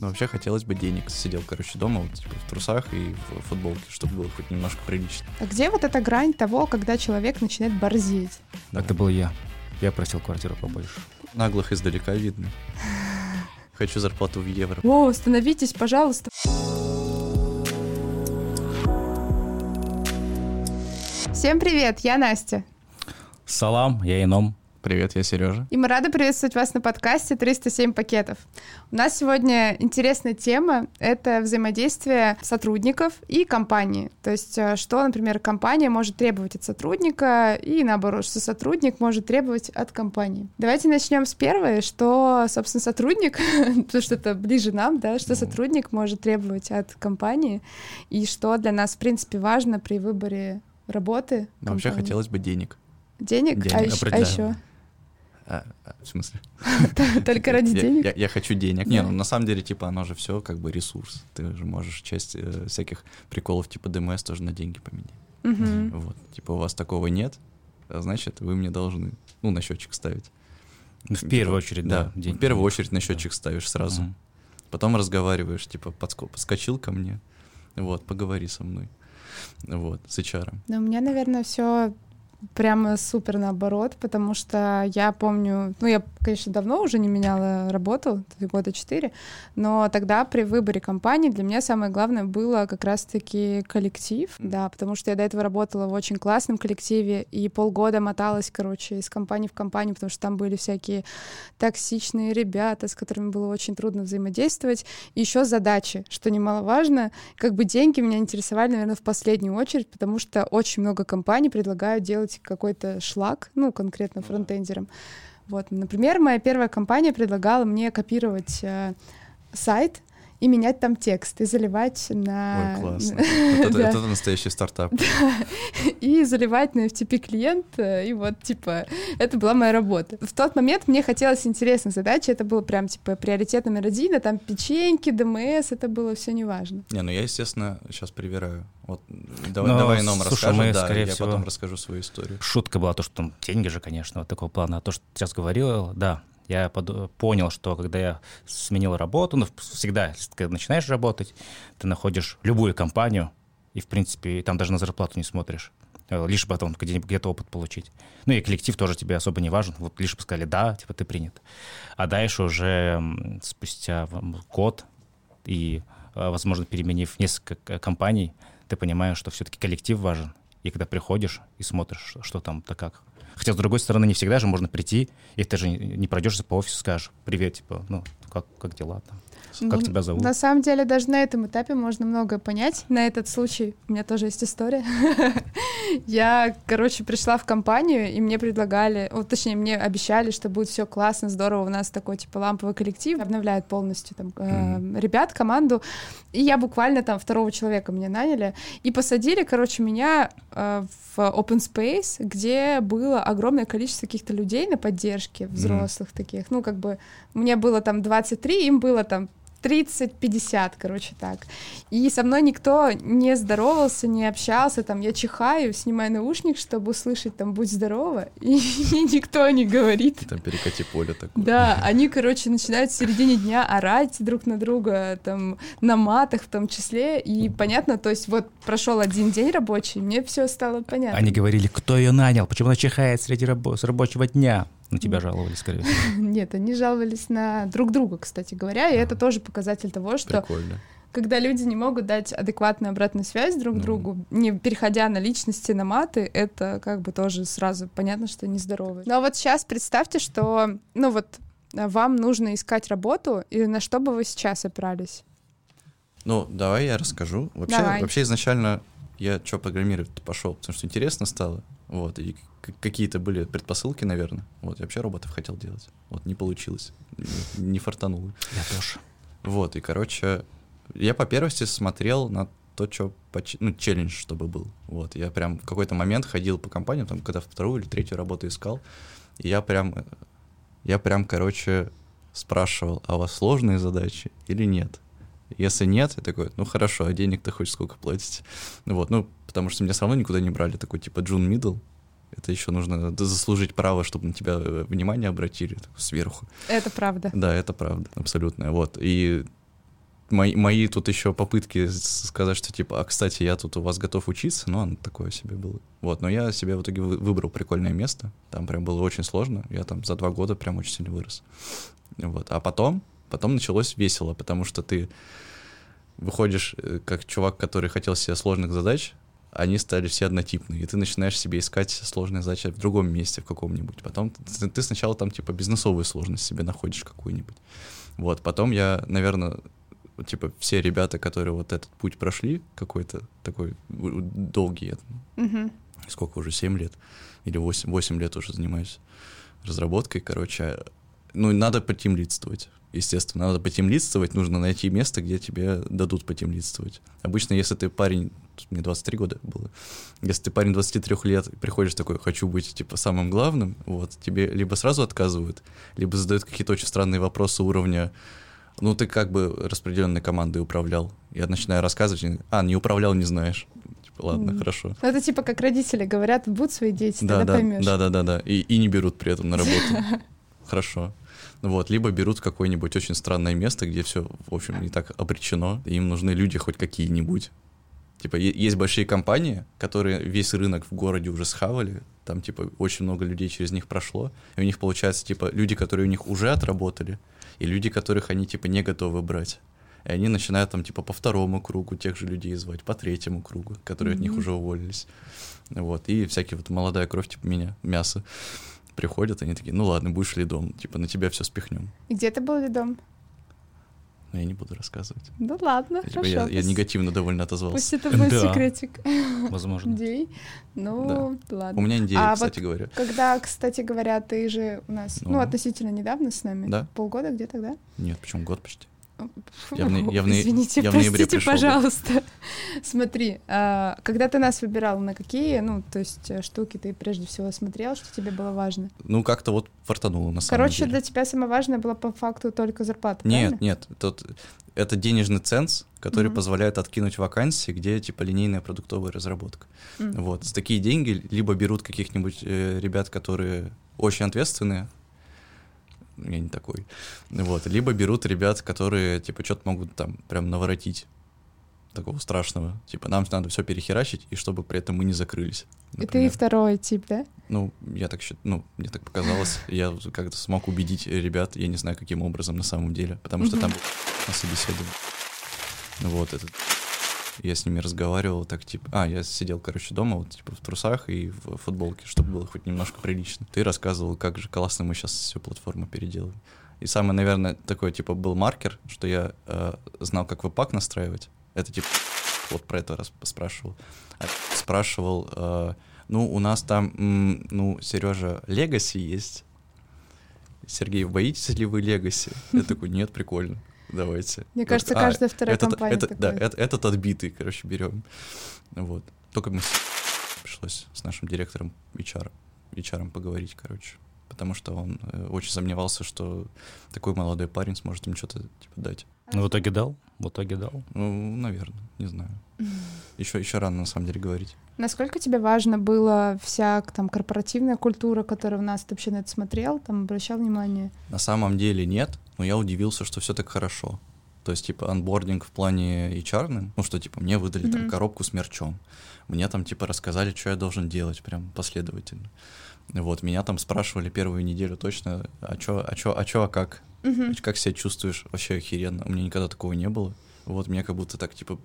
Ну, вообще хотелось бы денег. Сидел, короче, дома, вот, типа, в трусах и в футболке, чтобы было хоть немножко прилично. А где вот эта грань того, когда человек начинает борзеть? Да. Это был я. Я просил квартиру побольше. Наглых издалека видно. Хочу зарплату в евро. О, остановитесь, пожалуйста. Всем привет, я Настя. Салам, я Ином. Привет, я Сережа. И мы рады приветствовать вас на подкасте 307 пакетов. У нас сегодня интересная тема — это взаимодействие сотрудников и компании. То есть э, что, например, компания может требовать от сотрудника и наоборот, что сотрудник может требовать от компании. Давайте начнем с первой, что, собственно, сотрудник, потому что это ближе нам, да, что сотрудник может требовать от компании и что для нас, в принципе, важно при выборе работы. Вообще хотелось бы денег. Денег? Денег, а, еще, а еще? А, а, в смысле? Только ради Я- денег? Я, я хочу денег. Не, ну на самом деле, типа, оно же все как бы ресурс. Ты же можешь часть э, всяких приколов типа ДМС тоже на деньги поменять. Мгм. Вот. Типа, у вас такого нет, а значит, вы мне должны, ну, на счетчик ставить. Ну, в первую очередь, да. Да, в первую очередь на счетчик ставишь сразу. Мгм. Потом разговариваешь, типа, подско- подскочил ко мне, вот, поговори со мной. Вот, с HR. Ну, у меня, наверное, все прямо супер наоборот, потому что я помню, ну, я, конечно, давно уже не меняла работу, года четыре, но тогда при выборе компании для меня самое главное было как раз-таки коллектив, да, потому что я до этого работала в очень классном коллективе и полгода моталась, короче, из компании в компанию, потому что там были всякие токсичные ребята, с которыми было очень трудно взаимодействовать, еще задачи, что немаловажно, как бы деньги меня интересовали, наверное, в последнюю очередь, потому что очень много компаний предлагают делать какой-то шлак, ну, конкретно фронтендерам. Вот, например, моя первая компания предлагала мне копировать э, сайт и менять там текст и заливать на... Ой, классно. Это, это настоящий стартап. и заливать на FTP клиент, и вот, типа, это была моя работа. В тот момент мне хотелось интересной задачи, это было прям, типа, приоритет номер один, а там печеньки, ДМС, это было все неважно. Не, ну я, естественно, сейчас привираю. Вот, давай, Ну, давай нам слушай, расскажем, мы, да, скорее я всего- потом расскажу свою историю. Шутка была то, что там деньги же, конечно, вот такого плана. А то, что ты сейчас говорил, да, я подо- понял, что когда я сменил работу, ну, всегда, ты начинаешь работать, ты находишь любую компанию, и, в принципе, там даже на зарплату не смотришь. э, Лишь бы потом где- где-то опыт получить. Ну и коллектив тоже тебе особо не важен. Вот лишь бы сказали, да, типа ты принят. А дальше уже спустя год и, э, возможно, переменив несколько к- компаний, ты понимаешь, что все-таки коллектив важен. И когда приходишь и смотришь, что- что там, да как. Хотя, с другой стороны, не всегда же можно прийти, и ты же не пройдешься по офису, скажешь, привет, типа, ну, как, как дела там? Как Ну, тебя зовут? На самом деле, даже на этом этапе можно многое понять. На этот случай у меня тоже есть история. Я, короче, пришла в компанию, и мне предлагали, вот, точнее, мне обещали, что будет все классно, здорово, у нас такой, типа, ламповый коллектив, обновляет полностью там э, ребят, команду, и я буквально там второго человека мне наняли, и посадили, короче, меня э, в open space, где было огромное количество каких-то людей на поддержке, взрослых таких, ну, как бы, мне было там 23, им было там 30-50, короче, так. И со мной никто не здоровался, не общался, там, я чихаю, снимаю наушник, чтобы услышать, там, будь здорова, и, никто не говорит. Там перекати поле такое. Да, они, короче, начинают в середине дня орать друг на друга, там, на матах в том числе, и понятно, то есть вот прошел один день рабочий, мне все стало понятно. Они говорили, кто ее нанял, почему она чихает среди рабо- с рабочего дня? На тебя жаловались, скорее всего. Нет, они жаловались на друг друга, кстати говоря, и это тоже показатель того, что Прикольно. когда люди не могут дать адекватную обратную связь друг Ну. другу, не переходя на личности, на маты, это как бы тоже сразу понятно, что нездоровы. Ну а вот сейчас представьте, что, ну вот, вам нужно искать работу, и на что бы вы сейчас опирались? Ну, давай я расскажу. Вообще, Давай. вообще изначально я что программировать пошел, потому что интересно стало. Вот, и какие-то были предпосылки, наверное. Вот, я вообще роботов хотел делать. Вот, не получилось. Не, фартануло. Я тоже. Вот, и, короче, я по первости смотрел на то, что, ну, челлендж, чтобы был. Вот, я прям в какой-то момент ходил по компаниям, там, когда вторую или третью работу искал, и я прям, я прям, короче, спрашивал, а у вас сложные задачи или нет? Если нет, я такой, ну хорошо, а денег-то хоть сколько платите? Ну Вот, ну, потому что меня все равно никуда не брали, такой типа джун middle. Это еще нужно заслужить право, чтобы на тебя э, внимание обратили сверху. Это правда. Да, это правда, абсолютно. Вот. И мои, мои тут еще попытки сказать, что типа, а, кстати, я тут у вас готов учиться, ну, оно такое себе было. Вот, но я себе в итоге выбрал прикольное место, там прям было очень сложно, я там за два года прям очень сильно вырос. Вот, а потом, потом началось весело, потому что ты выходишь э, как чувак, который хотел себе сложных задач, они стали все однотипные, и ты начинаешь себе искать сложные задачи в другом месте, в каком-нибудь. Потом ты, ты сначала там типа бизнесовую сложность себе находишь какую-нибудь. Вот, потом я, наверное, типа все ребята, которые вот этот путь прошли, какой-то такой долгий, угу. сколько уже, 7 лет или 8, 8 лет уже занимаюсь разработкой, короче, ну, надо потемлидствовать. Естественно, надо потемлидствовать, нужно найти место, где тебе дадут потемлидствовать. Обычно, если ты парень, мне 23 года было, если ты парень 23 лет, приходишь такой, хочу быть, типа, самым главным, вот, тебе либо сразу отказывают, либо задают какие-то очень странные вопросы уровня, ну, ты как бы распределенной командой управлял. Я начинаю рассказывать, а, не управлял, не знаешь. Типа, ладно, mm. хорошо. Ну, это типа как родители говорят, будут свои дети, да, тогда да, поймешь. Да, да, да, да. И, и не берут при этом на работу. Хорошо. Вот, либо берут какое-нибудь очень странное место, где все, в общем, не так обречено. Им нужны люди хоть какие-нибудь. Типа, есть большие компании, которые весь рынок в городе уже схавали, там, типа, очень много людей через них прошло, и у них, получается, типа, люди, которые у них уже отработали, и люди, которых они, типа, не готовы брать. И они начинают там, типа, по второму кругу тех же людей звать, по третьему кругу, которые mm-hmm. от них уже уволились. Вот, и всякие вот молодая кровь, типа меня, мясо, приходят, они такие, ну ладно, будешь лидом, типа, на тебя все спихнем. И где ты был лидом? Но я не буду рассказывать. Ну ладно, я, хорошо. Я, я негативно довольно отозвался. Пусть это будет да. секретик. Возможно. Индей. Ну, да. ладно. У меня индей, а кстати вот говоря. Когда, кстати говоря, ты же у нас, ну, ну относительно недавно с нами. Да. Полгода где тогда? Нет, почему год почти. Я в, я в, Извините, я в простите, пришел, пожалуйста. Да. Смотри, а, когда ты нас выбирал, на какие, ну, то есть э, штуки ты прежде всего смотрел, что тебе было важно? Ну, как-то вот фартануло на самом Короче, деле. для тебя самое важное было по факту только зарплата, Нет, правильно? нет, тут это денежный ценз, который mm-hmm. позволяет откинуть вакансии, где типа линейная продуктовая разработка. Mm-hmm. Вот, с такие деньги либо берут каких-нибудь э, ребят, которые очень ответственные, я не такой. Вот. Либо берут ребят, которые, типа, что-то могут там прям наворотить такого страшного. Типа, нам надо все перехерачить, и чтобы при этом мы не закрылись. Например. И ты второй тип, да? Ну, я так считаю, ну, мне так показалось. Я как-то смог убедить ребят, я не знаю, каким образом на самом деле, потому что там на собеседовании. Вот этот я с ними разговаривал, так типа, а, я сидел, короче, дома, вот, типа, в трусах и в футболке, чтобы было хоть немножко прилично. Ты рассказывал, как же классно мы сейчас всю платформу переделаем. И самый, наверное, такой, типа, был маркер, что я э, знал, как веб-пак настраивать. Это, типа, вот про это раз спрашивал. А спрашивал, э, ну, у нас там, м, ну, Сережа, Легаси есть. Сергей, боитесь ли вы Легаси? Я такой, нет, прикольно давайте. Мне вот, кажется, а, каждая вторая этот, компания этот, такой. Да, этот, этот отбитый, короче, берем. Вот. Только мы пришлось с нашим директором HR, HR поговорить, короче. Потому что он э, очень сомневался, что такой молодой парень сможет им что-то типа дать. Ну, в итоге дал? В итоге дал? Ну, наверное, не знаю. Еще, еще рано, на самом деле, говорить. Насколько тебе важно было вся там корпоративная культура, которая у нас, ты вообще на это смотрел, там обращал внимание? На самом деле нет, но я удивился, что все так хорошо. То есть, типа, анбординг в плане HR, ну, что, типа, мне выдали mm-hmm. там коробку с мерчом. Мне там, типа, рассказали, что я должен делать, прям последовательно. Вот, меня там спрашивали первую неделю точно, а чё, а чё, а чё, а как? Mm-hmm. Как себя чувствуешь? Вообще охеренно. У меня никогда такого не было. Вот меня как будто так, типа,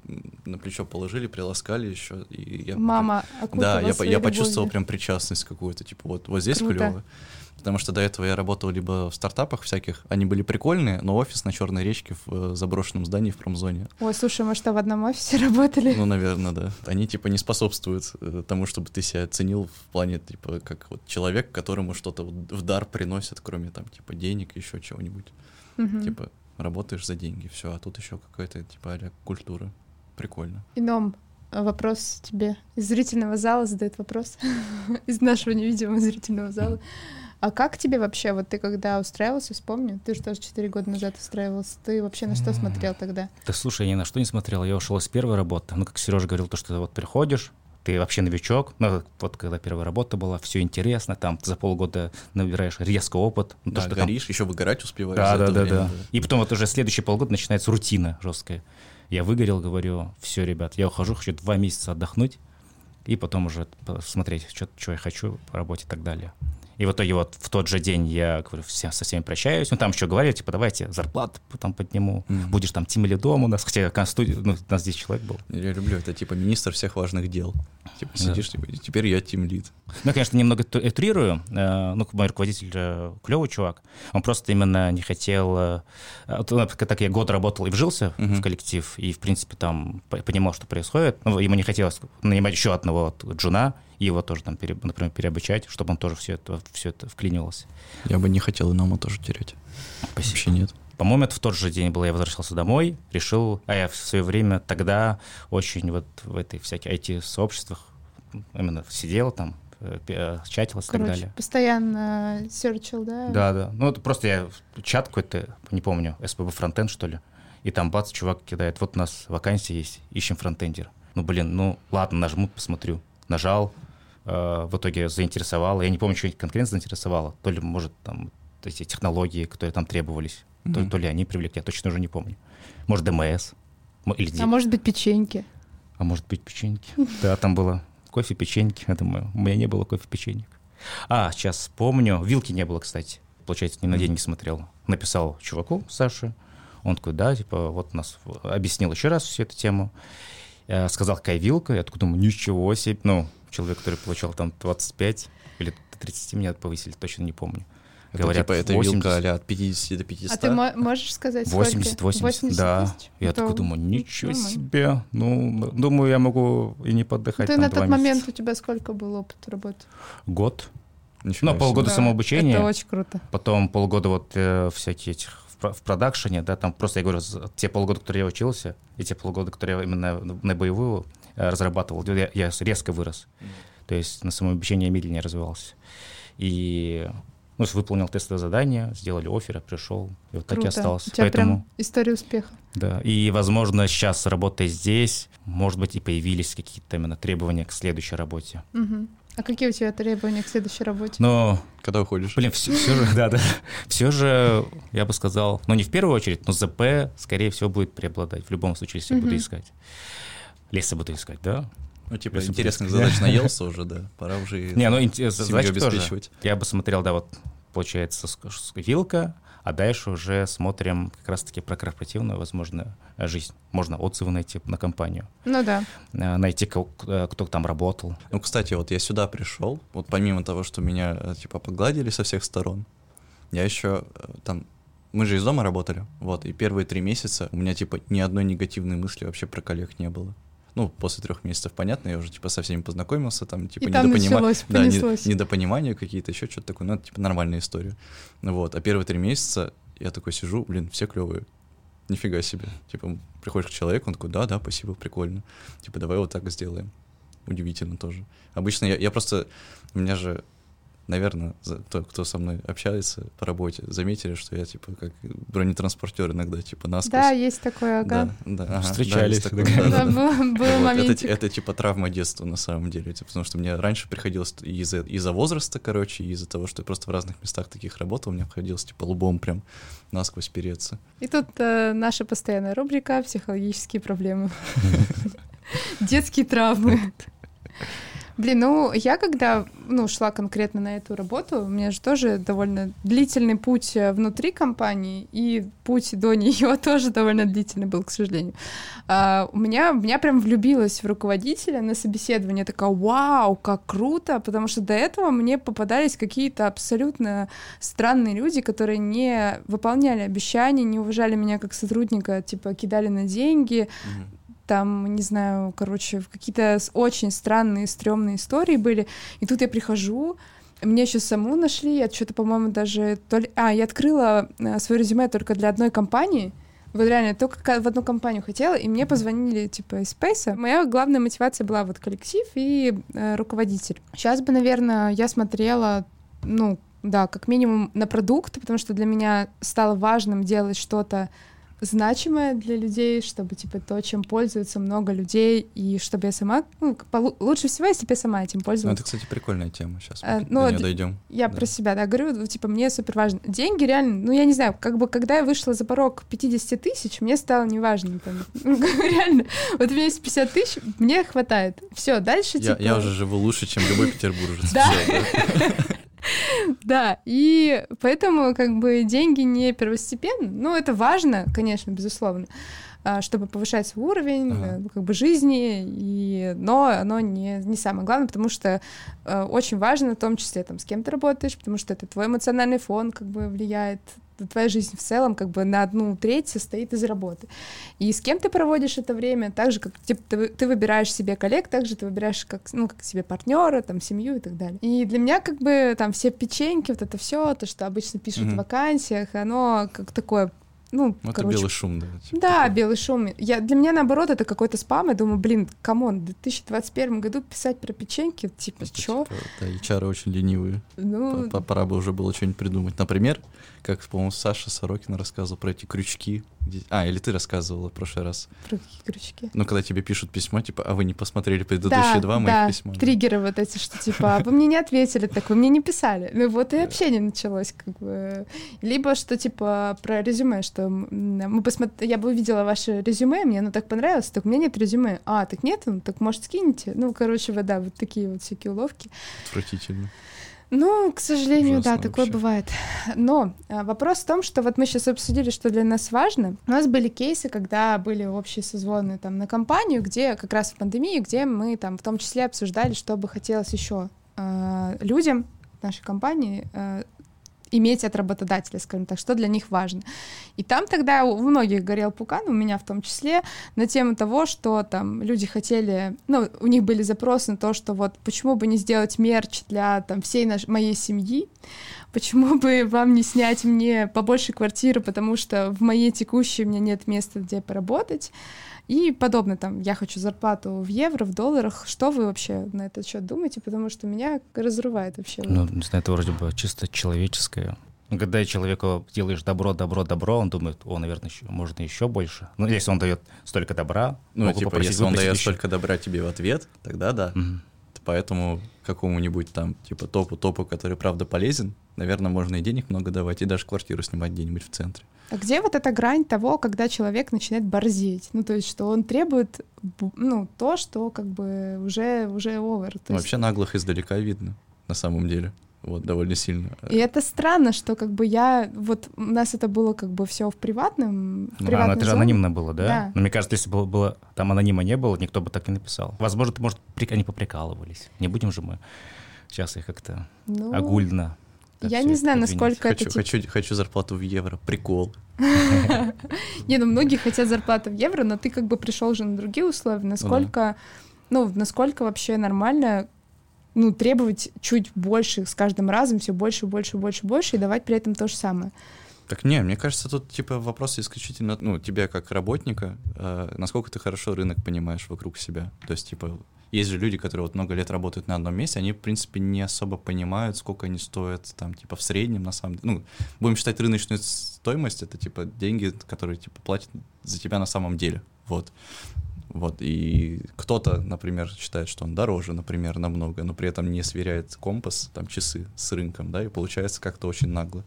на плечо положили, приласкали еще. И я, Мама Да, я, я почувствовал прям причастность какую-то, типа, вот, вот здесь Круто. клево. Потому что до этого я работал либо в стартапах всяких, они были прикольные, но офис на Черной речке в э, заброшенном здании в промзоне. Ой, слушай, мы что, в одном офисе работали? Ну, наверное, да. Они, типа, не способствуют э, тому, чтобы ты себя ценил в плане, типа, как вот человек, которому что-то в дар приносят, кроме, там, типа, денег, еще чего-нибудь. Угу. Типа, работаешь за деньги, все, а тут еще какая-то типа а культура. Прикольно. Ином вопрос тебе из зрительного зала задает вопрос из нашего невидимого зрительного зала. А как тебе вообще, вот ты когда устраивался, вспомню, ты же тоже 4 года назад устраивался, ты вообще на что смотрел тогда? Да слушай, я ни на что не смотрел, я ушел с первой работы. Ну, как Сережа говорил, то, что ты вот приходишь, ты вообще новичок, ну, вот когда первая работа была, все интересно, там за полгода набираешь резко опыт. Ну, да, то, что горишь, там... еще выгорать успеваешь. Да, да, да, время, да. И потом вот уже следующие полгода начинается рутина жесткая. Я выгорел, говорю, все, ребят, я ухожу, хочу два месяца отдохнуть, и потом уже посмотреть, что, что я хочу по работе и так далее. И в итоге вот в тот же день я говорю, все, со всеми прощаюсь. Ну, там еще говорили, типа, давайте зарплату потом подниму. Mm-hmm. Будешь там тем или дом у нас. Хотя конституция, ну, у нас 10 человек был. Я люблю это, типа, министр всех важных дел. Типа, сидишь, да. типа, теперь я тим лид. Ну, конечно, немного утрирую. Э, ну, мой руководитель э, клевый чувак. Он просто именно не хотел... Э, так я год работал и вжился mm-hmm. в коллектив, и, в принципе, там понимал, что происходит. Ну, ему не хотелось нанимать еще одного джуна, и его тоже там, пере, например, переобучать, чтобы он тоже все это, все это вклинивался. Я бы не хотел иному тоже терять. Спасибо. Вообще нет. По-моему, это в тот же день было, я возвращался домой, решил, а я в свое время тогда очень вот в этой всяких IT-сообществах именно сидел там, э, э, чатился и так далее. постоянно серчил, да? Да, да. Ну, это просто я чат какой-то, не помню, SPB фронтенд, что ли, и там бац, чувак кидает, вот у нас вакансия есть, ищем фронтендер. Ну, блин, ну, ладно, нажму, посмотрю. Нажал, Э, в итоге заинтересовало. Я не помню, что конкретно заинтересовало. То ли, может, там эти технологии, которые там требовались, mm-hmm. то, то ли они привлекли, я точно уже не помню. Может, ДМС. Или... А может быть, печеньки. А может быть, печеньки. Да, там было кофе, печеньки. Я думаю, у меня не было кофе, печеньек. А, сейчас вспомню. Вилки не было, кстати. Получается, ни на день не смотрел. Написал чуваку, Саше. Он такой, да, типа, вот нас объяснил еще раз всю эту тему. Я сказал, какая вилка. Я такой думаю, ничего себе. Ну, человек, который получал там 25 или 30 меня повысили, точно не помню. Это, Говорят, типа, это 80. вилка а от 50 до 500. А ты можешь сказать 80, 80, 80 да. Тысяч? Я это такой думаю, ничего нормально. себе. Ну, думаю, я могу и не подыхать Ты на тот момент у тебя сколько был опыт работы? Год. Ничего ну, полгода да, самообучения. Это очень круто. Потом полгода вот э, всякие этих в, продакшене, да, там просто, я говорю, те полгода, которые я учился, и те полгода, которые я именно на боевую Э, разрабатывал, я, я резко вырос. Mm. То есть на самообучение медленнее развивался. И ну, выполнил тестовое задание, сделали офер, пришел, и вот Круто. так и остался. У тебя Поэтому, прям история успеха. Да, и, возможно, сейчас, работая здесь, может быть, и появились какие-то именно требования к следующей работе. Угу. А какие у тебя требования к следующей работе? Но... Когда уходишь? Блин, все, все же, да, да. Все же, я бы сказал, ну, не в первую очередь, но ЗП, скорее всего, будет преобладать. В любом случае, если я буду искать. Леса буду искать, да? Ну, типа, интересных задач наелся уже, да? Пора уже Не, ну, задач тоже. Я бы смотрел, да, вот, получается, вилка, а дальше уже смотрим как раз-таки про корпоративную, возможно, жизнь. Можно отзывы найти на компанию. Ну да. Э, найти, кто, э, кто там работал. Ну, кстати, вот я сюда пришел, вот помимо того, что меня, э, типа, погладили со всех сторон, я еще там мы же из дома работали, вот, и первые три месяца у меня, типа, ни одной негативной мысли вообще про коллег не было ну, после трех месяцев, понятно, я уже, типа, со всеми познакомился, там, типа, недопонимание, да, не, недопонимание какие-то, еще что-то такое, ну, это, типа, нормальная история. Вот, а первые три месяца я такой сижу, блин, все клевые, нифига себе. Типа, приходишь к человеку, он такой, да, да, спасибо, прикольно. Типа, давай вот так сделаем. Удивительно тоже. Обычно я, я просто, у меня же наверное, тот, кто со мной общается по работе, заметили, что я, типа, как бронетранспортер иногда, типа, насквозь. Да, есть такое, ага. Да, да, ага, Встречались. Да, такое, да, да, был, был вот, это, это, типа, травма детства, на самом деле, типа, потому что мне раньше приходилось из-за из возраста, короче, из-за того, что я просто в разных местах таких работал, мне приходилось, типа, лбом прям насквозь переться. И тут э, наша постоянная рубрика «Психологические проблемы». Детские травмы. Блин, ну я когда ну, шла конкретно на эту работу, у меня же тоже довольно длительный путь э, внутри компании, и путь до нее тоже довольно длительный был, к сожалению. А, у меня, меня прям влюбилась в руководителя на собеседование. Такая, вау, как круто, потому что до этого мне попадались какие-то абсолютно странные люди, которые не выполняли обещания, не уважали меня как сотрудника, типа кидали на деньги. Mm-hmm там, не знаю, короче, какие-то очень странные, стрёмные истории были. И тут я прихожу, мне еще саму нашли, я что-то, по-моему, даже... То ли... А, я открыла э, свое резюме только для одной компании, вот реально, только в одну компанию хотела, и мне позвонили, типа, из Space. Моя главная мотивация была вот коллектив и э, руководитель. Сейчас бы, наверное, я смотрела, ну, да, как минимум на продукт, потому что для меня стало важным делать что-то значимое для людей, чтобы, типа, то, чем пользуется много людей, и чтобы я сама, ну, лучше всего, если бы я сама этим Ну, пользовалась. это, кстати, прикольная тема. Сейчас А, мы ну, до нее дойдем. Я Да. про себя, да, говорю, ну, типа, мне супер важно. Деньги реально, ну, я не знаю, как бы, когда я вышла за порог 50 тысяч, мне стало неважно, там, ну, реально, вот у меня есть 50 тысяч, мне хватает. Все, дальше, Я, типа... я уже живу лучше, чем любой петербуржец. Да. Да. И поэтому как бы деньги не первостепенны. Ну, это важно, конечно, безусловно, а, чтобы повышать свой уровень Ага. э, как бы жизни, и... но оно не, не самое главное, потому что э, очень важно, в том числе, там, с кем ты работаешь, потому что это твой эмоциональный фон как бы влияет, твоя жизнь в целом как бы на одну треть состоит из работы. И с кем ты проводишь это время, так же, как типа, ты, ты выбираешь себе коллег, так же ты выбираешь как, ну, как себе партнера, там, семью и так далее. И для меня как бы там все печеньки, вот это все, то, что обычно пишут Мгм. в вакансиях, оно как такое, ну, Ну, это короче, белый шум, да. типа да, такой. белый шум. Я, для меня, наоборот, это какой-то спам. Я думаю, блин, come on, в 2021 году писать про печеньки, типа, Это чё? типа, Да, HR очень ленивые. Ну, Пора бы уже было что-нибудь придумать. Например, как, по-моему, Саша Сорокин рассказывал про эти крючки. А, или ты рассказывала в прошлый раз. про какие крючки? Ну, когда тебе пишут письмо, типа, а вы не посмотрели предыдущие да, два моих да, письма? триггеры вот эти, что типа, «А вы мне не ответили, так вы мне не писали. Ну вот и общение началось, как бы. Либо что типа про резюме, что мы посмотр... я бы увидела ваше резюме, мне оно так понравилось, так у меня нет резюме. А, так нет, ну так может скинете? Ну, короче, вот, да, вот такие вот всякие уловки. Отвратительно. Ну, к сожалению, Ужасно да, такое вообще. бывает. Но а, вопрос в том, что вот мы сейчас обсудили, что для нас важно. У нас были кейсы, когда были общие созвоны там на компанию, где как раз в пандемии, где мы там в том числе обсуждали, что бы хотелось еще людям в нашей компании а, иметь от работодателя, скажем так, что для них важно. И там тогда у многих горел пукан, у меня в том числе, на тему того, что там люди хотели, ну, у них были запросы на то, что вот почему бы не сделать мерч для там всей наш, моей семьи, почему бы вам не снять мне побольше квартиры, потому что в моей текущей у меня нет места, где поработать, и подобное там, я хочу зарплату в евро, в долларах, что вы вообще на этот счет думаете, потому что меня разрывает вообще. Ну, не знаю, это вроде бы чисто человеческое. Ну, Когда человеку делаешь добро, добро, добро, он думает, о, наверное, еще, можно еще больше. Ну, если он дает столько добра, Ну, могу типа, попросить если он дает еще. столько добра тебе в ответ, тогда да. Мгм. Поэтому какому-нибудь там, типа, топу-топу, который правда полезен, наверное, можно и денег много давать, и даже квартиру снимать где-нибудь в центре. А где вот эта грань того, когда человек начинает борзеть? Ну, то есть, что он требует, бу- ну, то, что как бы уже, уже. То Ну, есть- Вообще наглых издалека видно, на самом деле. Вот, довольно сильно. И это странно, что как бы я... Вот у нас это было как бы все в приватном... В Ну, А, ну, приватной это же зоне. анонимно было, да? Да. Но мне кажется, если бы было, было- там анонима не было, никто бы так не написал. Возможно, ты, может, прик- они поприкалывались. Не будем же мы сейчас их как-то Ну, огульно. Я не знаю, насколько это... хочу, хочу зарплату в евро. Прикол. Не, ну многие хотят зарплату в евро, но ты как бы пришел же на другие условия. Насколько, ну, насколько вообще нормально ну, требовать чуть больше с каждым разом, все больше, больше, больше, больше, и давать при этом то же самое. Так не, мне кажется, тут типа вопрос исключительно, ну, тебя как работника, э, насколько ты хорошо рынок понимаешь вокруг себя. То есть, типа, есть же люди, которые вот много лет работают на одном месте, они, в принципе, не особо понимают, сколько они стоят, там, типа, в среднем, на самом деле. Ну, будем считать рыночную стоимость, это, типа, деньги, которые, типа, платят за тебя на самом деле. Вот. Вот, и кто-то, например, считает, что он дороже, например, намного, но при этом не сверяет компас, там, часы с рынком, да, и получается как-то очень нагло.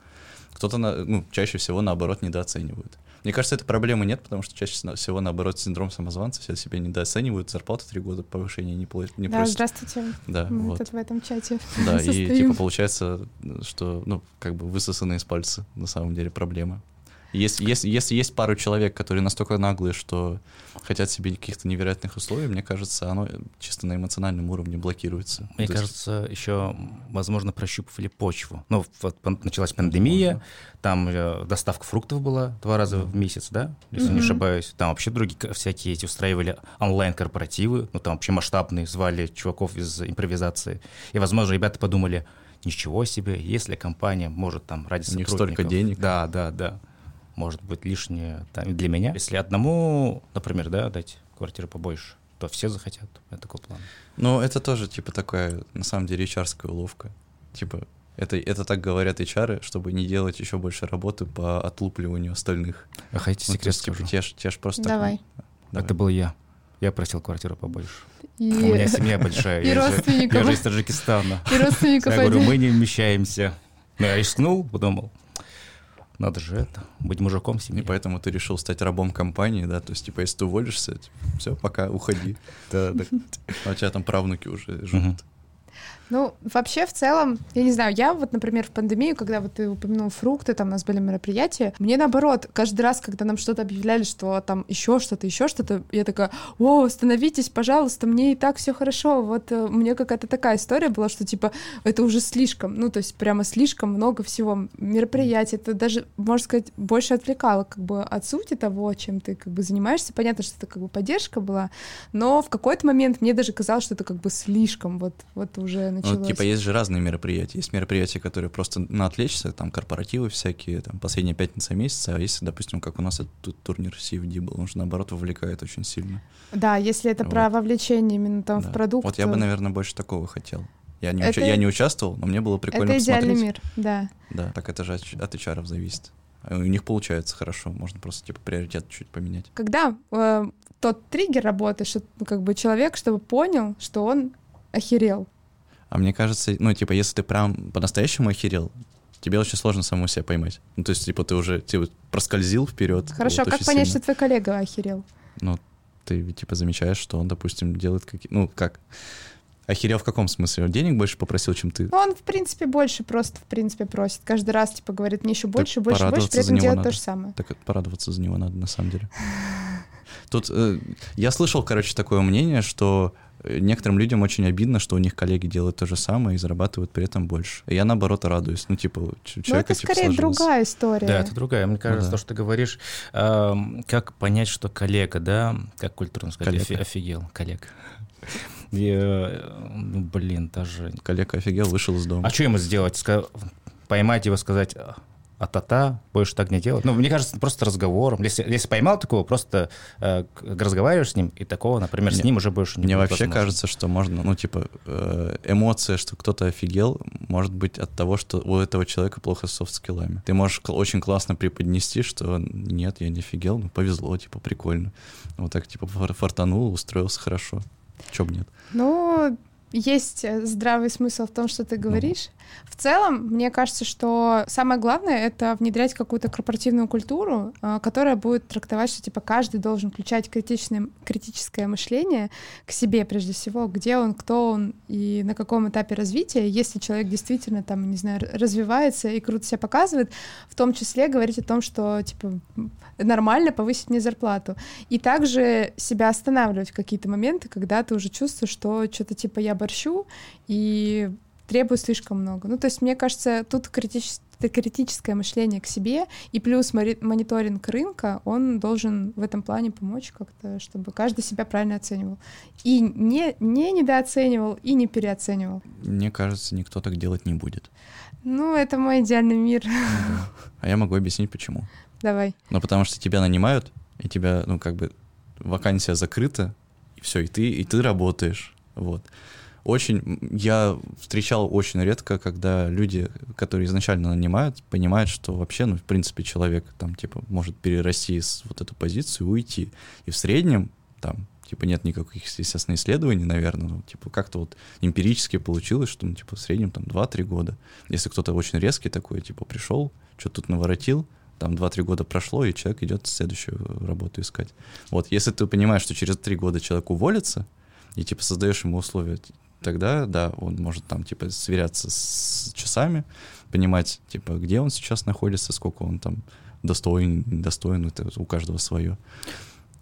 Кто-то, ну, чаще всего, наоборот, недооценивает. Мне кажется, этой проблемы нет, потому что чаще всего, наоборот, синдром самозванца, все себя недооценивают, зарплату три года повышения не, пла- не да, просят. здравствуйте. Да, Мы вот. тут в этом чате Да, и состоим. типа получается, что, ну, как бы высосаны из пальца, на самом деле, проблема. Если, если, если есть пару человек, которые настолько наглые, что хотят себе каких-то невероятных условий, мне кажется, оно чисто на эмоциональном уровне блокируется. Мне То есть- кажется, еще, возможно, прощупывали почву. Ну, вот началась пандемия, там э, доставка фруктов была два раза в месяц, да, если не Мгм. ошибаюсь. Там вообще другие всякие эти устраивали онлайн-корпоративы, ну, там вообще масштабные, звали чуваков из импровизации. И, возможно, ребята подумали, ничего себе, если компания может там ради У них сотрудников... столько денег. Да, да, да. Может быть, лишнее там, для меня. Если одному, например, да, дать квартиру побольше, то все захотят. Меня такой план. Ну, это тоже, типа, такая, на самом деле, HR уловка. Типа, Это, это так говорят HR, чтобы не делать еще больше работы по отлупливанию остальных. А хотите Ну, секрет есть, типа, скажу? ж- тебе ж просто так- Давай. Давай. Это был я. Я просил квартиру побольше. И, У меня семья большая. и я же- родственников. Я же из Таджикистана. и родственников Я говорю, мы не вмещаемся. Но я рискнул, подумал, надо же это, быть мужиком в И семье. поэтому ты решил стать рабом компании, да? То есть, типа, если ты уволишься, все, пока, уходи. Да, да. А у тебя там правнуки уже живут. Ну, вообще, в целом, я не знаю, я вот, например, в пандемию, когда вот ты упомянул фрукты, там у нас были мероприятия, мне наоборот, каждый раз, когда нам что-то объявляли, что там еще что-то, еще что-то, я такая, о, остановитесь, пожалуйста, мне и так все хорошо. Вот э, у меня какая-то такая история была, что типа это уже слишком, ну, то есть прямо слишком много всего мероприятий, это даже, можно сказать, больше отвлекало как бы от сути того, чем ты как бы занимаешься. Понятно, что это как бы поддержка была, но в какой-то момент мне даже казалось, что это как бы слишком, вот, вот уже началось. Ну, типа, есть же разные мероприятия. Есть мероприятия, которые просто на отвлечься, там, корпоративы всякие, там, последняя пятница месяца, а если, допустим, как у нас этот турнир CFD был, он же, наоборот, вовлекает очень сильно. Да, если это Вот. про вовлечение именно там Да. в продукт. Вот я бы, наверное, больше такого хотел. Я не, Это- уча- я не участвовал, но мне было прикольно это идеальный посмотреть. мир, да. Да, так это же от, от HR зависит. А у них получается хорошо, можно просто, типа, приоритет чуть поменять. Когда э, тот триггер работает, что ну, как бы человек, чтобы понял, что он охерел. А мне кажется, ну, типа, если ты прям по-настоящему охерел, тебе очень сложно самому себя поймать. Ну, то есть, типа, ты уже типа, проскользил вперед. Хорошо, вот как очень понять, сильно. что твой коллега охерел? Ну, ты, типа, замечаешь, что он, допустим, делает какие... Ну, как? Охерел в каком смысле? Он денег больше попросил, чем ты? Он, в принципе, больше просто, в принципе, просит. Каждый раз, типа, говорит, мне еще больше, больше, больше, порадоваться при этом делает надо. то же самое. Так порадоваться за него надо, на самом деле. Тут э, я слышал, короче, такое мнение, что некоторым людям очень обидно, что у них коллеги делают то же самое и зарабатывают при этом больше. И я, наоборот, радуюсь. Ну, типа, у ч- Но человека, это типа, скорее сложилось. другая история. Да, это другая. Мне кажется, да. то, что ты говоришь, эм, как понять, что коллега, да, как культурно сказать, Коллега. офи- офигел, коллег. Э, ну, блин, даже... Коллега офигел, вышел из дома. А что ему сделать? Поймать его, сказать, а та-та, больше так не делать. Ну, мне кажется, просто разговором. Если, если поймал такого, просто э, разговариваешь с ним, и такого, например, с Мне- ним уже больше не Мне будет вообще возможно. кажется, что можно, ну, типа, э, эмоция, что кто-то офигел, может быть от того, что у этого человека плохо с софт-скиллами. Ты можешь очень классно преподнести, что нет, я не офигел, ну, повезло, типа, прикольно. Вот так, типа, фор- фартанул, устроился хорошо. Чё б нет? Ну, есть э, здравый смысл в том, что Ну. ты говоришь. В целом, мне кажется, что самое главное — это внедрять какую-то корпоративную культуру, а, которая будет трактовать, что типа каждый должен включать критичное, критическое мышление к себе прежде всего, где он, кто он и на каком этапе развития. Если человек действительно там, не знаю, развивается и круто себя показывает, в том числе говорить о том, что типа нормально повысить мне зарплату. И также себя останавливать в какие-то моменты, когда ты уже чувствуешь, что что-то типа я борщу и требую слишком много. Ну, то есть, мне кажется, тут критичес- это критическое мышление к себе и плюс мониторинг рынка, он должен в этом плане помочь как-то, чтобы каждый себя правильно оценивал. И не, не недооценивал, и не переоценивал. Мне кажется, никто так делать не будет. Ну, это мой идеальный мир. А я могу объяснить, почему. Давай. Ну, потому что тебя нанимают, и тебя, ну, как бы, вакансия закрыта, и все, и ты, и ты работаешь. Вот. Очень, я встречал очень редко, когда люди, которые изначально нанимают, понимают, что вообще, ну, в принципе, человек там, типа, может перерасти с вот эту позицию уйти. И в среднем, там, типа, нет никаких, естественно, исследований, наверное, ну, типа, как-то вот эмпирически получилось, что, ну, типа, в среднем, там, 2-3 года. Если кто-то очень резкий такой, типа, пришел, что тут наворотил, там 2-3 года прошло, и человек идет следующую работу искать. Вот, если ты понимаешь, что через 3 года человек уволится, и, типа, создаешь ему условия, тогда, да, он может там, типа, сверяться с часами, понимать, типа, где он сейчас находится, сколько он там достоин, недостоин, это у каждого свое.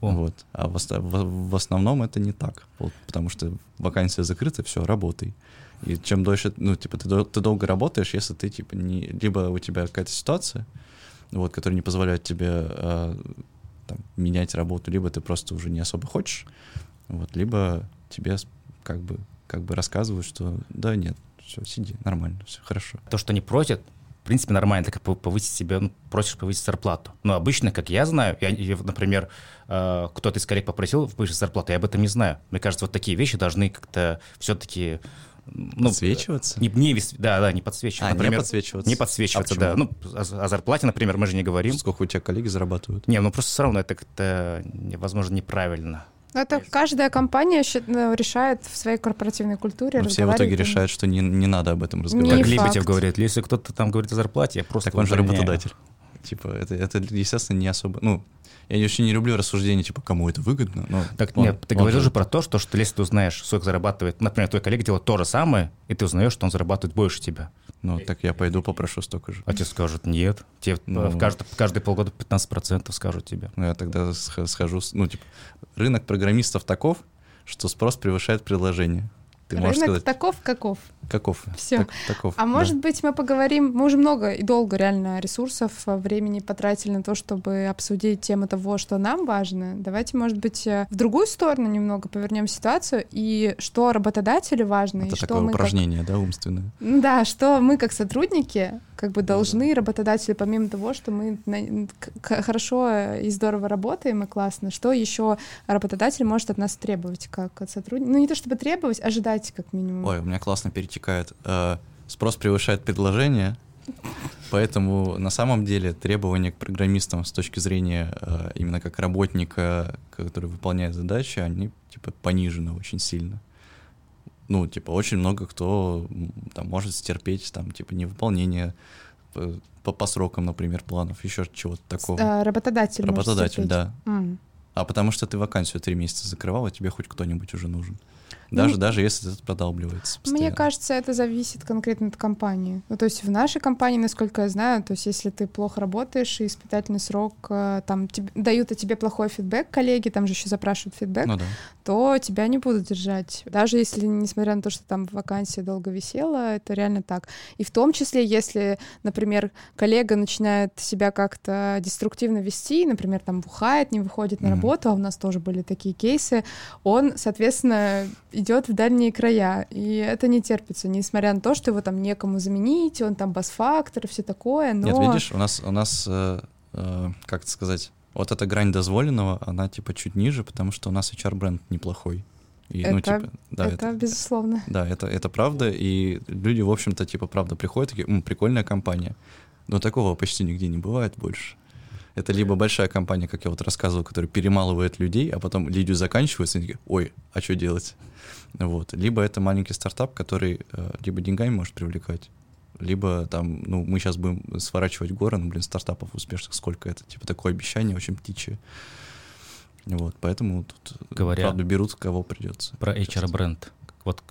О. Вот. А в, в- в основном это не так, вот, потому что вакансия закрыта, все, работай. И чем дольше, ну, типа, ты, ты долго работаешь, если ты, типа, не, либо у тебя какая-то ситуация, вот, которая не позволяет тебе а, там, менять работу, либо ты просто уже не особо хочешь, вот, либо тебе как бы, как бы рассказывают, что да, нет, все, сиди, нормально, все хорошо. То, что они просят, в принципе, нормально, так как повысить себе, ну, просишь повысить зарплату. Но обычно, как я знаю, я, я, например, э, кто-то из коллег попросил повысить зарплату, я об этом не знаю. Мне кажется, вот такие вещи должны как-то все-таки ну, Подсвечиваться? Не, не, да, да, не подсвечиваться. А, не например, подсвечиваться. Не подсвечиваться, А да. Ну, о, о зарплате, например, мы же не говорим. Сколько у тебя коллеги зарабатывают? Не, ну просто все равно это как-то, возможно, неправильно. Это каждая компания ну, решает в своей корпоративной культуре. Но все в итоге решают, что не, не надо об этом Не разговаривать. Как Лебедев говорит, если кто-то там говорит о зарплате, я просто Так он же работодатель. Типа, это, это, естественно, не особо... Ну, я очень не люблю рассуждения, типа, кому это выгодно. но Так, он- нет, ты он говорил же- же про то, что, что если ты узнаешь, сколько зарабатывает, например, твой коллега делает то же самое, и ты узнаешь, что он зарабатывает больше тебя. Ну, так я пойду попрошу столько же. А тебе скажут, нет. Тебе Ну. в каждый, каждые полгода 15% скажут тебе. Ну, я тогда сх- схожу... Ну, типа, рынок программистов таков, что спрос превышает предложение. Ты можешь Рынок сказать, таков, каков. каков? Всё. Так- таков, А да. может быть, мы поговорим, мы уже много и долго реально ресурсов, а, времени потратили на то, чтобы обсудить тему того, что нам важно. Давайте, может быть, э, в другую сторону немного повернем ситуацию, и что работодателю важно, и Это что такое как упражнение, да, умственное? Да, что мы как сотрудники как бы должны, работодатели, помимо того, что мы хорошо и здорово работаем и классно, что еще работодатель может от нас требовать как от сотрудника? Ну не то чтобы требовать, ожидать как минимум. Ой, у меня классно перетекает. Э, Спрос превышает предложение, поэтому на самом деле требования к программистам с точки зрения э, именно как работника, который выполняет задачи, они типа понижены очень сильно. Ну, типа, очень много кто там может стерпеть там, типа, невыполнение э, по, по срокам, например, планов, еще чего-то такого. А, работодатель. Работодатель, да. М. А потому что ты вакансию три месяца закрывал, и тебе хоть кто-нибудь уже нужен. Даже, Ну, даже если это продалбливается. Мне постоянно. кажется, это зависит конкретно от компании. Ну, то есть в нашей компании, насколько я знаю, то есть если ты плохо работаешь и испытательный срок, э, там тебе- дают о тебе плохой фидбэк коллеги, там же еще запрашивают фидбэк, Ну да. то тебя не будут держать. Даже если, несмотря на то, что там вакансия долго висела, это реально так. И в том числе, если, например, коллега начинает себя как-то деструктивно вести, например, там бухает, не выходит на Мгм. работу, а у нас тоже были такие кейсы, он, соответственно, идет в дальние края. И это не терпится, несмотря на то, что его там некому заменить, он там бас-фактор все такое, но... Нет, видишь, у нас, у нас э, э, как это сказать, вот эта грань дозволенного, она типа чуть ниже, потому что у нас HR-бренд неплохой. И, ну, Это- типа, да, это, безусловно. Да, это, это правда, и люди, в общем-то, типа, правда, приходят, такие, «М, прикольная компания. Но такого почти нигде не бывает больше. Это либо большая компания, как я вот рассказывал, которая перемалывает людей, а потом люди заканчиваются, и они такие, ой, а что делать? Вот. Либо это маленький стартап, который э, либо деньгами может привлекать, либо там, ну, мы сейчас будем сворачивать горы, ну, блин, стартапов успешных сколько это? Типа такое обещание очень птичье. Вот, поэтому тут, Говоря- правда, берут кого придется. Про HR-бренд. Вот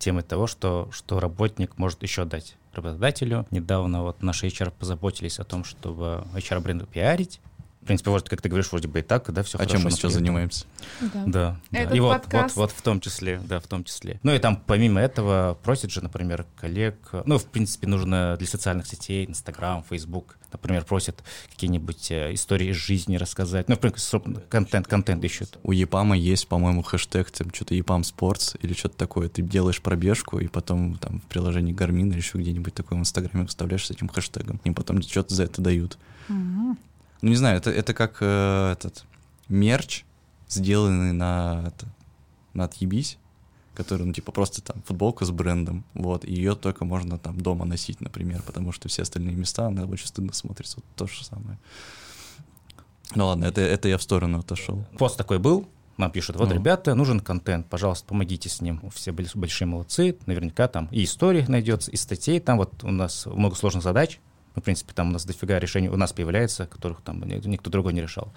теме того, что, что работник может еще дать работодателю. Недавно вот наши HR позаботились о том, чтобы HR-бренд пиарить. В принципе, вот, как ты говоришь, вроде бы и так, да, все А чем мы сейчас занимаемся? Да. Да, да. Этот И вот, вот, подкаст. вот в том числе, да, в том числе. Ну и там помимо этого просят же, например, коллег, ну, в принципе, нужно для социальных сетей, Инстаграм, Фейсбук, например, просят какие-нибудь э, истории из жизни рассказать. Ну, в принципе, собственно, контент, контент ищут. У Епама есть, по-моему, хэштег, там, что-то Епам Спортс или что-то такое. Ты делаешь пробежку, и потом там в приложении Garmin или еще где-нибудь такое в Инстаграме вставляешь с этим хэштегом. И потом что-то за это дают. Мгм. Ну, не знаю, это, это как э, этот мерч, сделанный на, это, на отъебись, который, ну, типа, просто там футболка с брендом, вот, и ее только можно там дома носить, например, потому что все остальные места, она очень стыдно смотрится, вот то же самое. Ну ладно, это, это я в сторону отошел. Пост такой был, нам пишут, вот, Ну. ребята, нужен контент, пожалуйста, помогите с ним. Все были большие молодцы, наверняка там и историй найдется, и статей, там вот у нас много сложных задач, Ну, в принципе, там у нас дофига решений у нас появляется, которых там ни- никто другой не решал.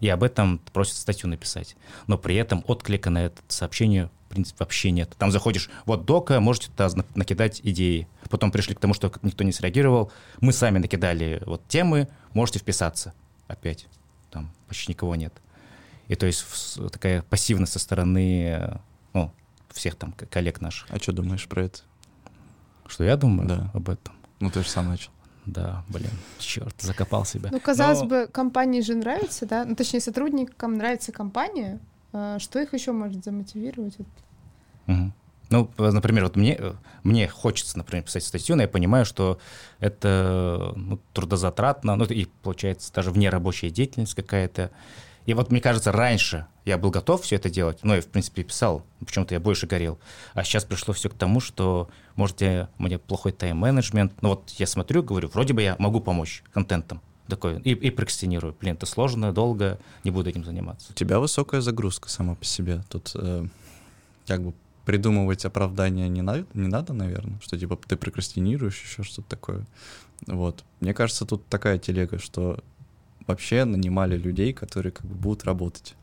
И об этом просят статью написать. Но при этом отклика на это сообщение, в принципе, вообще нет. Там заходишь, вот дока, можете туда на- накидать идеи. Потом пришли к тому, что никто не среагировал. Мы сами накидали вот темы, можете вписаться. Опять там почти никого нет. И то есть такая пассивность со стороны ну, всех там коллег наших. А что думаешь про это? Что я думаю Да. об этом? Ну, ты же сам начал. Да, блин, черт, закопал себя. Ну, казалось Но- бы, компании же нравится, да? Ну, точнее, сотрудникам нравится компания. А Что их еще может замотивировать? Мгм. Ну, например, вот мне, мне хочется, например, писать статью, но я понимаю, что это ну, трудозатратно, ну, и получается даже вне рабочая деятельность какая-то. И вот, мне кажется, раньше я был готов все это делать, но я, в принципе, писал, почему-то я больше горел. А сейчас пришло все к тому, что, может, я, у меня плохой тайм-менеджмент, но вот я смотрю, говорю, вроде бы я могу помочь контентом. Такой, и, и прокрастинирую. Блин, это сложно, долго, не буду этим заниматься. У тебя высокая загрузка сама по себе. Тут э, как бы придумывать оправдания не, на, не надо, наверное, что типа ты прокрастинируешь, еще что-то такое. Вот. Мне кажется, тут такая телега, что вообще нанимали людей, которые как бы будут работать.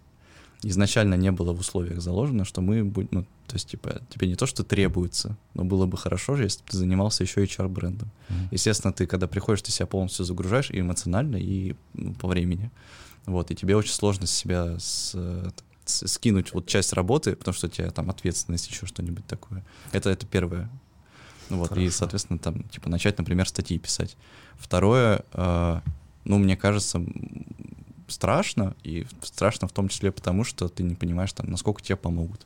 Изначально не было в условиях заложено, что мы будем, ну, то есть, типа, тебе не то, что требуется, но было бы хорошо, если бы ты занимался еще HR-брендом. Mm-hmm. Естественно, ты, когда приходишь, ты себя полностью загружаешь и эмоционально, и ну, по времени. Вот, и тебе очень сложно себя с, с, скинуть вот часть работы, потому что у тебя там ответственность, еще что-нибудь такое. Это, это первое. Вот, Хорошо. и, соответственно, там, типа, начать, например, статьи писать. Второе, э, ну, мне кажется, страшно, и страшно в том числе потому, что ты не понимаешь, там, насколько тебе помогут.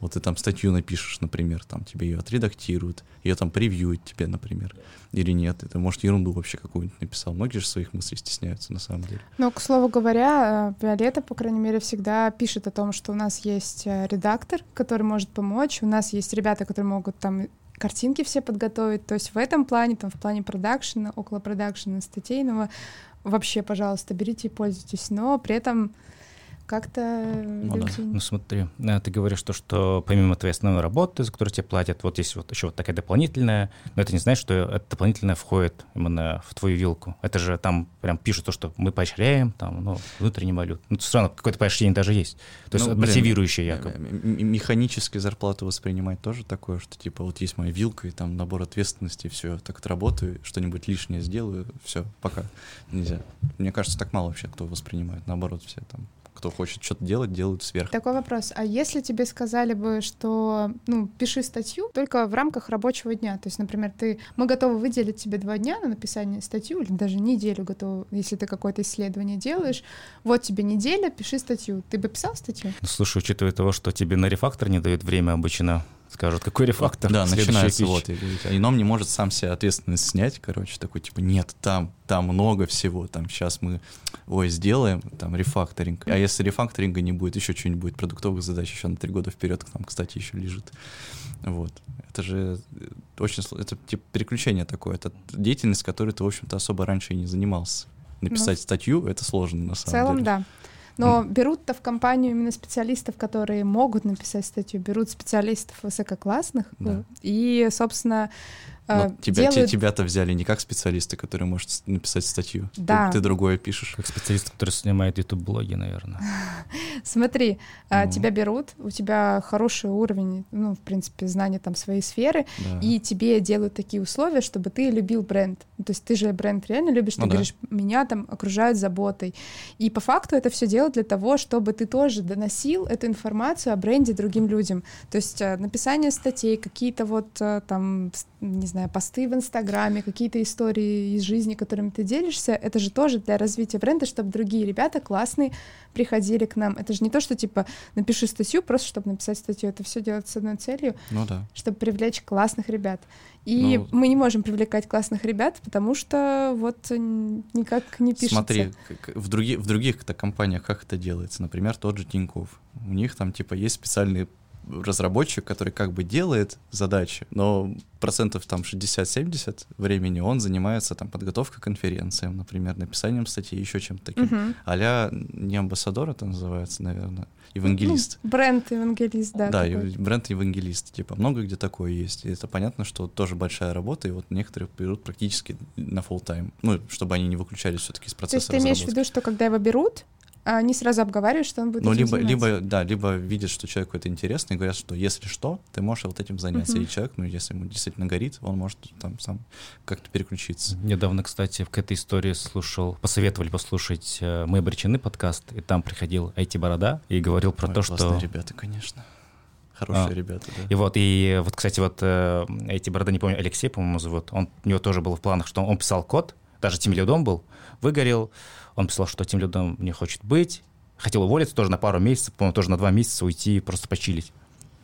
Вот ты там статью напишешь, например, там тебе ее отредактируют, ее там превьюют тебе, например, или нет. Это, может, ерунду вообще какую-нибудь написал. Многие же своих мыслей стесняются, на самом деле. Ну, к слову говоря, э, Виолетта, по крайней мере, всегда пишет о том, что у нас есть э, редактор, который может помочь, у нас есть ребята, которые могут там картинки все подготовить. То есть в этом плане, там в плане продакшена, около продакшена статейного, вообще, пожалуйста, берите и пользуйтесь. Но при этом как-то ну, люди... да. ну смотри, э, ты говоришь то, что помимо твоей основной работы, за которую тебе платят, вот есть вот еще вот такая дополнительная, но это не значит, что это дополнительное входит именно в твою вилку. Это же там прям пишут то, что мы поощряем, там, ну, внутренний валют. Ну, все равно какое-то поощрение даже есть. То есть ну, мотивирующее якобы. Механически зарплату воспринимать тоже такое, что типа вот есть моя вилка и там набор ответственности, все, так отработаю, что-нибудь лишнее сделаю, все, пока. Нельзя. Мне кажется, так мало вообще кто воспринимает. Наоборот, все там кто хочет что-то делать, делают сверх. Такой вопрос. А если тебе сказали бы, что, ну, пиши статью только в рамках рабочего дня, то есть, например, ты, мы готовы выделить тебе два дня на написание статью, или даже неделю готовы, если ты какое-то исследование делаешь, вот тебе неделя, пиши статью. Ты бы писал статью? Ну, слушай, учитывая того, что тебе на рефактор не дают время обычно скажут, какой рефактор? Да, начинается вот. И, и Ином не может сам себе ответственность снять, короче, такой, типа, нет, там, там много всего, там сейчас мы, ой, сделаем, там, рефакторинг. А если рефакторинга не будет, еще что-нибудь будет, продуктовых задач еще на три года вперед, там, кстати, еще лежит. Вот. Это же э, очень, это типа переключение такое, это деятельность, которой ты, в общем-то, особо раньше и не занимался. Написать ну, статью — это сложно, на самом деле. В целом, деле. да. Но берут-то в компанию именно специалистов, которые могут написать статью, берут специалистов высококлассных, да. и, собственно, но э, тебя, делают... тебя-то взяли не как специалиста, который может написать статью. Да. Ты, ты другое пишешь. Как специалист, который снимает YouTube-блоги, наверное. Смотри, а, ну. тебя берут, у тебя хороший уровень, ну, в принципе, знания там своей сферы, да. и тебе делают такие условия, чтобы ты любил бренд. Ну, то есть ты же бренд реально любишь, ты ну, говоришь, да. меня там окружают заботой. И по факту это все делают для того, чтобы ты тоже доносил эту информацию о бренде другим людям. То есть э, написание статей, какие-то вот э, там, не знаю, знаю, посты в Инстаграме, какие-то истории из жизни, которыми ты делишься, это же тоже для развития бренда, чтобы другие ребята классные приходили к нам. Это же не то, что типа напиши статью, просто чтобы написать статью. Это все делать с одной целью, ну, да. чтобы привлечь классных ребят. И ну, мы не можем привлекать классных ребят, потому что вот никак не пишется. Смотри, в, други, в других-то компаниях как это делается? Например, тот же Тиньков. У них там типа есть специальные разработчик, который как бы делает задачи, но процентов там 60-70 времени он занимается там подготовкой к конференциям, например, написанием статей, еще чем-то таким. Uh-huh. а не амбассадор это называется, наверное, евангелист. Ну, бренд евангелист, да. Да, такой. бренд евангелист, типа много где такое есть. И это понятно, что тоже большая работа, и вот некоторые берут практически на full тайм, ну, чтобы они не выключались все-таки из процесса То есть ты имеешь в виду, что когда его берут, они сразу обговаривают, что он будет Ну, либо, либо, да, либо видят, что человеку это интересно, и говорят, что если что, ты можешь вот этим заняться. Uh-huh. И человек, ну, если ему действительно горит, он может там сам как-то переключиться. Недавно, кстати, к этой истории слушал, посоветовали послушать э, «Мы обречены» подкаст, и там приходил IT-борода и говорил про Ой, то, что... ребята, конечно. Хорошие а. ребята, да. И вот, и вот, кстати, вот э, эти борода, не помню, Алексей, по-моему, зовут, он, у него тоже было в планах, что он писал код, даже тем лидом был, выгорел, он писал, что тем лидом не хочет быть, хотел уволиться тоже на пару месяцев, по-моему, тоже на два месяца уйти, просто почилить.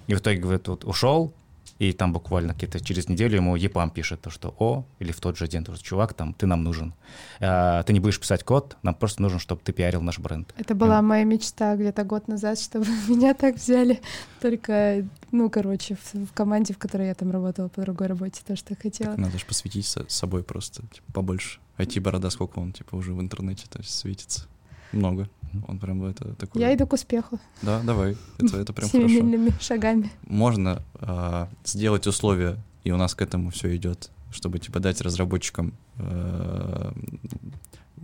И в итоге, говорит, вот ушел, и там буквально где-то через неделю ему ЕПАМ пишет, то, что «О», или в тот же день, то, что «Чувак, там, ты нам нужен. А, ты не будешь писать код, нам просто нужно, чтобы ты пиарил наш бренд». Это была моя мечта где-то год назад, чтобы меня так взяли. Только, ну, короче, в, в команде, в которой я там работала по другой работе, то, что я хотела. Так надо же посвятить со- собой просто типа, побольше. IT-борода, сколько он, типа, уже в интернете то есть, светится. Много. Он прям это такой... Я иду к успеху. Да, давай. Это, это прям хорошо. Семимильными шагами. Можно а, сделать условия, и у нас к этому все идет, чтобы, типа, дать разработчикам а,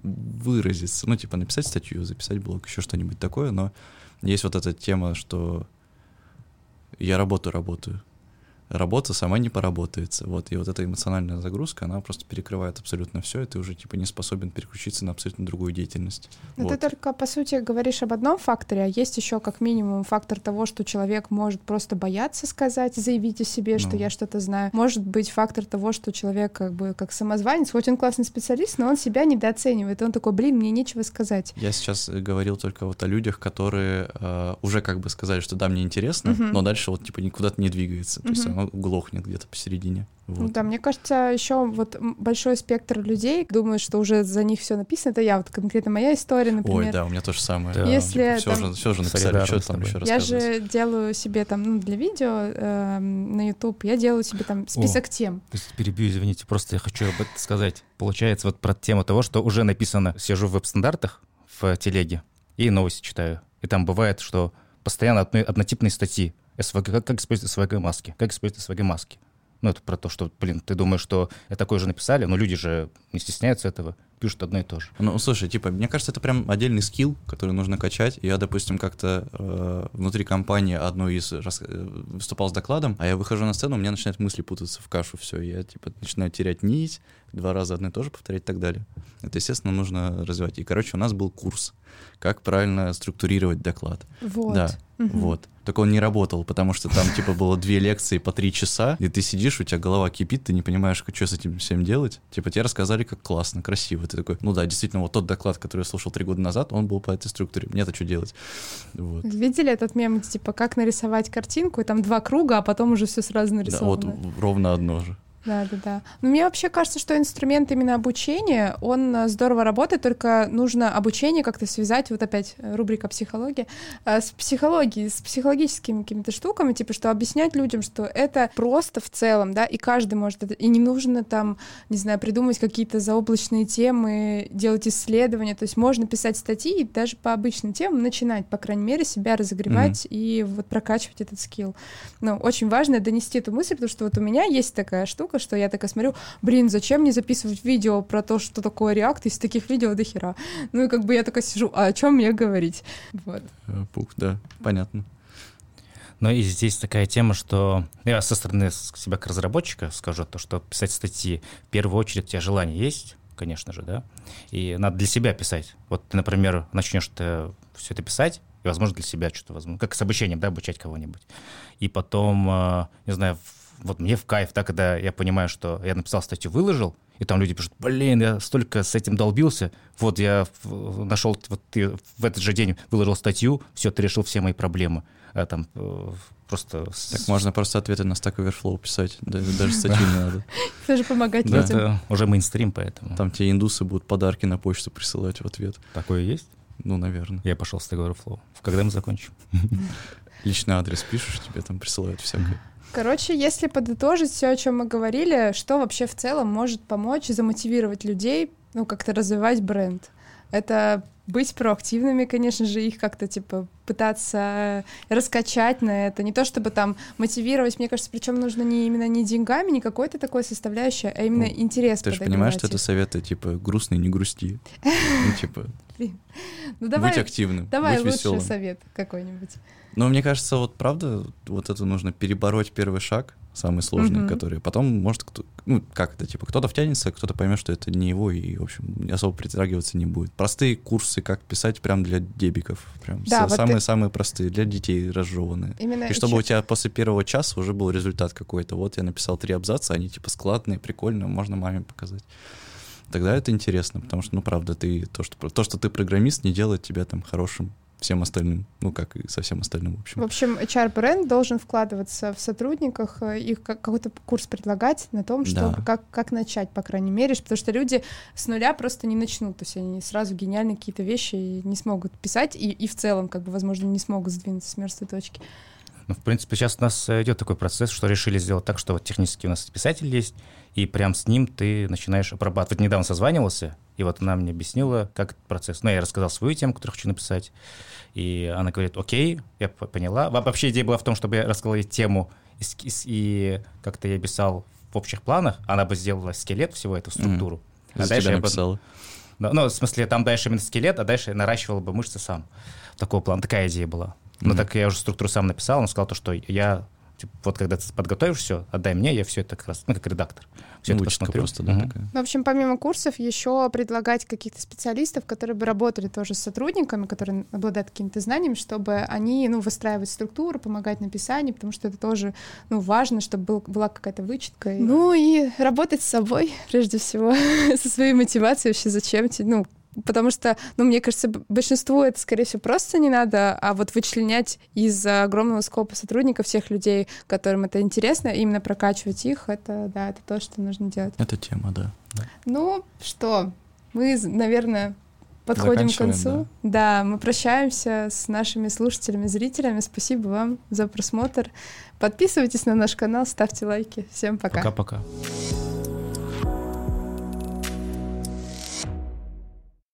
выразиться, ну, типа, написать статью, записать блог, еще что-нибудь такое, но есть вот эта тема, что я работу работаю, работа сама не поработается. Вот, и вот эта эмоциональная загрузка, она просто перекрывает абсолютно все, и ты уже типа не способен переключиться на абсолютно другую деятельность. Но вот. ты только, по сути, говоришь об одном факторе, а есть еще как минимум фактор того, что человек может просто бояться сказать, заявить о себе, что Ну. я что-то знаю. Может быть фактор того, что человек как бы как самозванец, хоть он классный специалист, но он себя недооценивает. И он такой, блин, мне нечего сказать. Я сейчас говорил только вот о людях, которые э, уже как бы сказали, что да, мне интересно, Мгм. но дальше вот типа никуда-то не двигается, то есть Оно глохнет где-то посередине. Ну Вот. Да, мне кажется, еще вот большой спектр людей думают, что уже за них все написано. Это я, вот конкретно моя история, например. Ой, да, у меня то же самое. Да. Если все, там- же, все же написали, что там еще Я же делаю себе там, ну, для видео эм, на YouTube, я делаю себе там список тем. То есть перебью, извините, просто я хочу об этом сказать. Получается, вот про тему того, что уже написано, сижу в веб-стандартах в телеге и новости читаю. И там бывает, что постоянно одной, однотипные статьи. СВГ, как, как использовать СВГ-маски? Как использовать СВГ-маски? Ну, это про то, что, блин, ты думаешь, что это такое же написали, но люди же не стесняются этого, пишут одно и то же. Ну, слушай, типа, мне кажется, это прям отдельный скилл, который нужно качать. Я, допустим, как-то э, внутри компании одной из рас- э, выступал с докладом, а я выхожу на сцену, у меня начинают мысли путаться в кашу, все, я, типа, начинаю терять нить, два раза одно и то же повторять и так далее. Это, естественно, нужно развивать. И, короче, у нас был курс, как правильно структурировать доклад. Вот. Да, Мгм. Вот. Только он не работал, потому что там, типа, было две лекции по три часа, и ты сидишь, у тебя голова кипит, ты не понимаешь, что с этим всем делать. Типа, тебе рассказали, как классно, красиво. Ты такой, ну да, действительно, вот тот доклад, который я слушал три года назад, он был по этой структуре. Мне-то что делать? Вот. Видели этот мем, типа, как нарисовать картинку, и там два круга, а потом уже все сразу Да, вот нарисовано. ровно одно же. Да, да, да. Но мне вообще кажется, что инструмент именно обучения, он э, здорово работает, только нужно обучение как-то связать, вот опять э, рубрика психология, э, с психологией, с психологическими какими-то штуками, типа, что объяснять людям, что это просто в целом, да, и каждый может это, и не нужно там, не знаю, придумывать какие-то заоблачные темы, делать исследования, то есть можно писать статьи и даже по обычным темам начинать, по крайней мере, себя разогревать и вот прокачивать этот скилл. Ну, очень важно донести эту мысль, потому что вот у меня есть такая штука, что я такая смотрю, блин, зачем мне записывать видео про то, что такое React, из таких видео до хера. Ну и как бы я такая сижу, а о чем мне говорить? Вот. Э, Пух, да, понятно. Но и здесь такая тема, что я со стороны себя как разработчика скажу, то, что писать статьи, в первую очередь у тебя желание есть, конечно же, да, и надо для себя писать. Вот ты, например, начнешь ты все это писать, и, возможно, для себя что-то, возможно, как с обучением, да, обучать кого-нибудь. И потом, э, не знаю, вот мне в кайф, да, когда я понимаю, что я написал статью, выложил, и там люди пишут, блин, я столько с этим долбился, вот я нашел, вот ты в этот же день выложил статью, все, ты решил все мои проблемы. А там э, просто... Так можно просто ответы на Stack Overflow писать, да- даже статью не надо. Тоже помогать людям. это уже мейнстрим, поэтому Там тебе индусы будут подарки на почту присылать в ответ. такое есть. Ну, наверное. Я пошел с Stack Overflow. Когда мы закончим? Личный адрес пишешь, тебе там присылают всякое. Короче, если подытожить все, о чем мы говорили, что вообще в целом может помочь замотивировать людей, ну, как-то развивать бренд? Это быть проактивными, конечно же, их как-то, типа, пытаться раскачать на это. Не то, чтобы там мотивировать, мне кажется, причем нужно не именно не деньгами, не какой-то такой составляющей, а именно Ну, интерес Ты же понимаешь, что это советы, типа, грустный, не грусти. Ну, типа, Ну, давай, будь активным, давай будь лучший веселым. совет какой-нибудь. Но мне кажется, вот правда, вот это нужно перебороть первый шаг, самый сложный, Мгм. который потом может, кто, ну, как это, типа, кто-то втянется, кто-то поймет, что это не его, и, в общем, особо притрагиваться не будет. Простые курсы, как писать прям для дебиков, прям Да, вот ты- самые-самые простые, для детей разжеванные. Именно И чтобы ещё- у тебя после первого часа уже был результат какой-то. Вот я написал три абзаца, они типа складные, прикольные, можно маме показать. Тогда это интересно, потому что, ну, правда, ты то, что, то, что ты программист, не делает тебя там хорошим всем остальным, ну, как и со всем остальным, в общем. В общем, HR-бренд должен вкладываться в сотрудниках, э, их какой-то курс предлагать на том, чтобы Да. как, как начать, по крайней мере, потому что люди с нуля просто не начнут, то есть они сразу гениальные какие-то вещи не смогут писать, и, и в целом, как бы, возможно, не смогут сдвинуться с мертвой точки. Ну, в принципе, сейчас у нас э, идет такой процесс, что решили сделать так, что вот технически у нас писатель есть, и прям с ним ты начинаешь обрабатывать. Недавно созванивался, и вот она мне объяснила, как этот процесс. Ну, я рассказал свою тему, которую хочу написать, и она говорит, окей, я поняла. Во- Вообще идея была в том, чтобы я рассказал ей тему, и, и как-то я писал в общих планах, она бы сделала скелет всего эту структуру. А За дальше я бы- написала. да, Ну, в смысле, там дальше именно скелет, а дальше наращивал бы мышцы сам. Такого плана, такая идея была. Но Мгм. так я уже структуру сам написал, он сказал то, что я, типа, вот когда ты подготовишь все, отдай мне, я все это как раз, ну, как редактор, все Ну, это посмотрю. просто, да, такая. В общем, помимо курсов, еще предлагать каких-то специалистов, которые бы работали тоже с сотрудниками, которые обладают какими-то знаниями, чтобы они, ну, выстраивать структуру, помогать написанию, потому что это тоже, ну, важно, чтобы был, была какая-то вычетка. И- Ну и работать с собой, прежде всего, со своей мотивацией вообще зачем, те- ну, потому что, ну, мне кажется, большинству это, скорее всего, просто не надо, а вот вычленять из огромного скопа сотрудников всех людей, которым это интересно, именно прокачивать их, это, да, это то, что нужно делать. Это тема, да. да. Ну что, мы, наверное, подходим к концу. Да. мы прощаемся с нашими слушателями, зрителями. Спасибо вам за просмотр. Подписывайтесь на наш канал, ставьте лайки. Всем пока. Пока-пока.